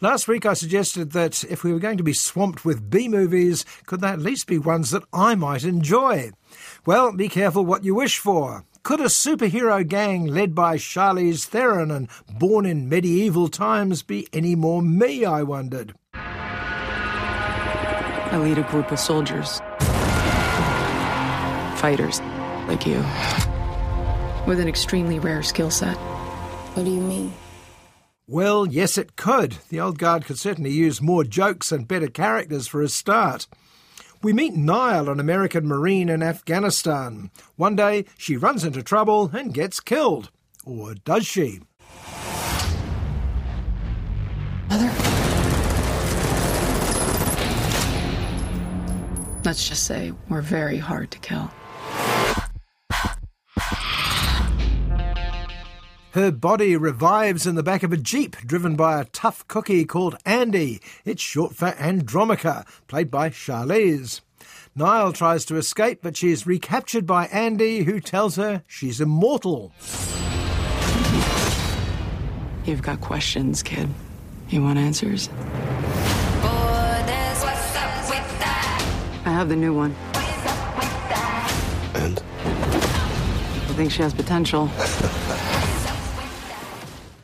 Last week I suggested that if we were going to be swamped with B movies, could they at least be ones that I might enjoy? Well, be careful what you wish for. Could a superhero gang led by Charlize Theron and born in medieval times be any more me, I wondered? I lead a group of soldiers. Fighters, like you. With an extremely rare skill set. What do you mean? Well, yes, it could. The old guard could certainly use more jokes and better characters for a start. We meet Nile, an American Marine in Afghanistan. One day, she runs into trouble and gets killed. Or does she? Mother? Let's just say we're very hard to kill. Her body revives in the back of a jeep driven by a tough cookie called Andy. It's short for Andromache, played by Charlize. Nile tries to escape, but she is recaptured by Andy, who tells her she's immortal. You've got questions, kid. You want answers? I have the new one. And? I think she has potential.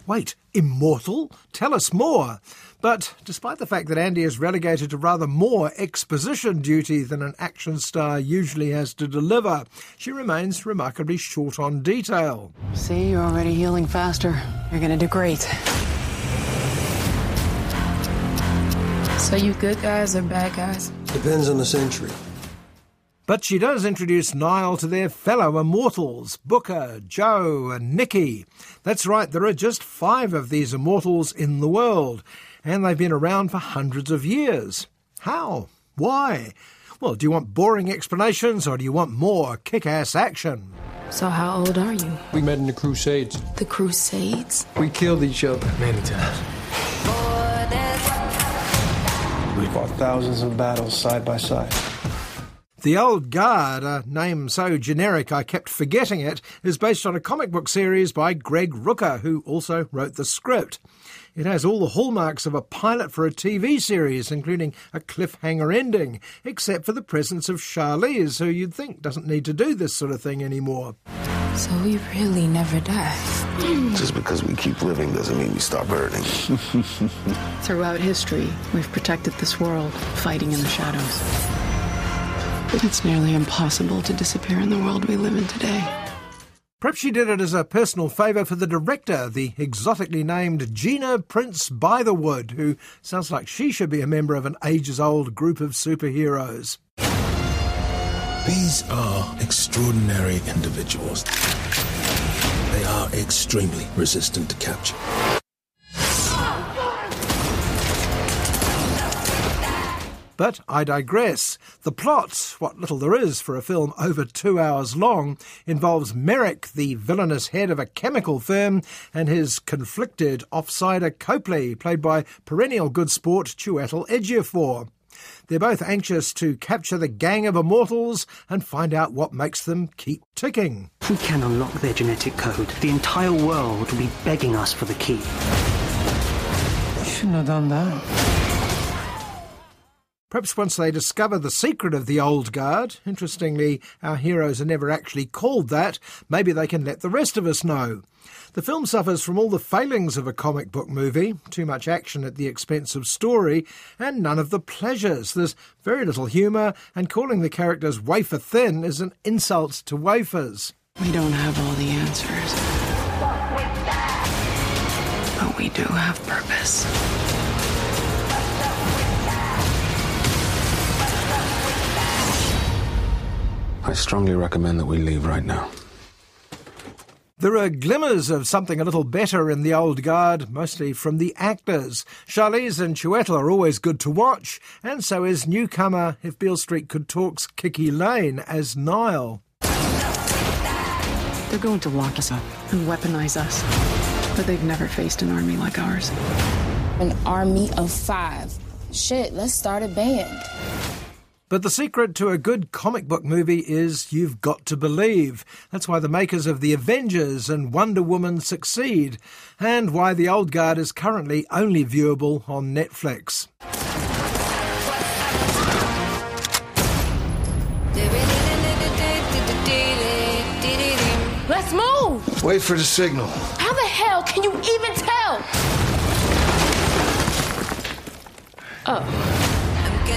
Wait, immortal? Tell us more. But despite the fact that Andy is relegated to rather more exposition duty than an action star usually has to deliver, she remains remarkably short on detail. See, you're already healing faster. You're gonna do great. So you good guys or bad guys? Depends on the century. But she does introduce Nile to their fellow immortals, Booker, Joe, and Nicky. That's right, there are just five of these immortals in the world, and they've been around for hundreds of years. How? Why? Well, do you want boring explanations or do you want more kick ass action? So how old are you? We met in the Crusades. The Crusades? We killed each other. Many times. We fought thousands of battles side by side. The Old Guard, a name so generic I kept forgetting it, is based on a comic book series by Greg Rucka, who also wrote the script. It has all the hallmarks of a pilot for a TV series, including a cliffhanger ending, except for the presence of Charlize, who you'd think doesn't need to do this sort of thing anymore. So we really never die. Just because we keep living doesn't mean we stop hurting. Throughout history, we've protected this world, fighting in the shadows. But it's nearly impossible to disappear in the world we live in today. Perhaps she did it as a personal favour for the director, the exotically named Gina Prince Bythewood, who sounds like she should be a member of an ages old group of superheroes. These are extraordinary individuals. They are extremely resistant to capture. But I digress. The plot, what little there is for a film over two hours long, involves Merrick, the villainous head of a chemical firm, and his conflicted offsider Copley, played by perennial good sport Chiwetel Ejiofor. They're both anxious to capture the gang of immortals and find out what makes them keep ticking. If we can unlock their genetic code, the entire world will be begging us for the key. You shouldn't have done that. Perhaps once they discover the secret of the old guard, interestingly, our heroes are never actually called that, maybe they can let the rest of us know. The film suffers from all the failings of a comic book movie too much action at the expense of story, and none of the pleasures. There's very little humour, and calling the characters wafer thin is an insult to wafers. We don't have all the answers. But we do have purpose. I strongly recommend that we leave right now. There are glimmers of something a little better in the old guard, mostly from the actors. Charlize and Chiwetel are always good to watch, and so is newcomer If Beale Street Could Talk's KiKi Layne as Nile. They're going to lock us up and weaponize us. But they've never faced an army like ours. An army of five. Shit, let's start a band. But the secret to a good comic book movie is you've got to believe. That's why the makers of The Avengers and Wonder Woman succeed, and why The Old Guard is currently only viewable on Netflix. Let's move! Wait for the signal. How the hell can you even tell? Oh.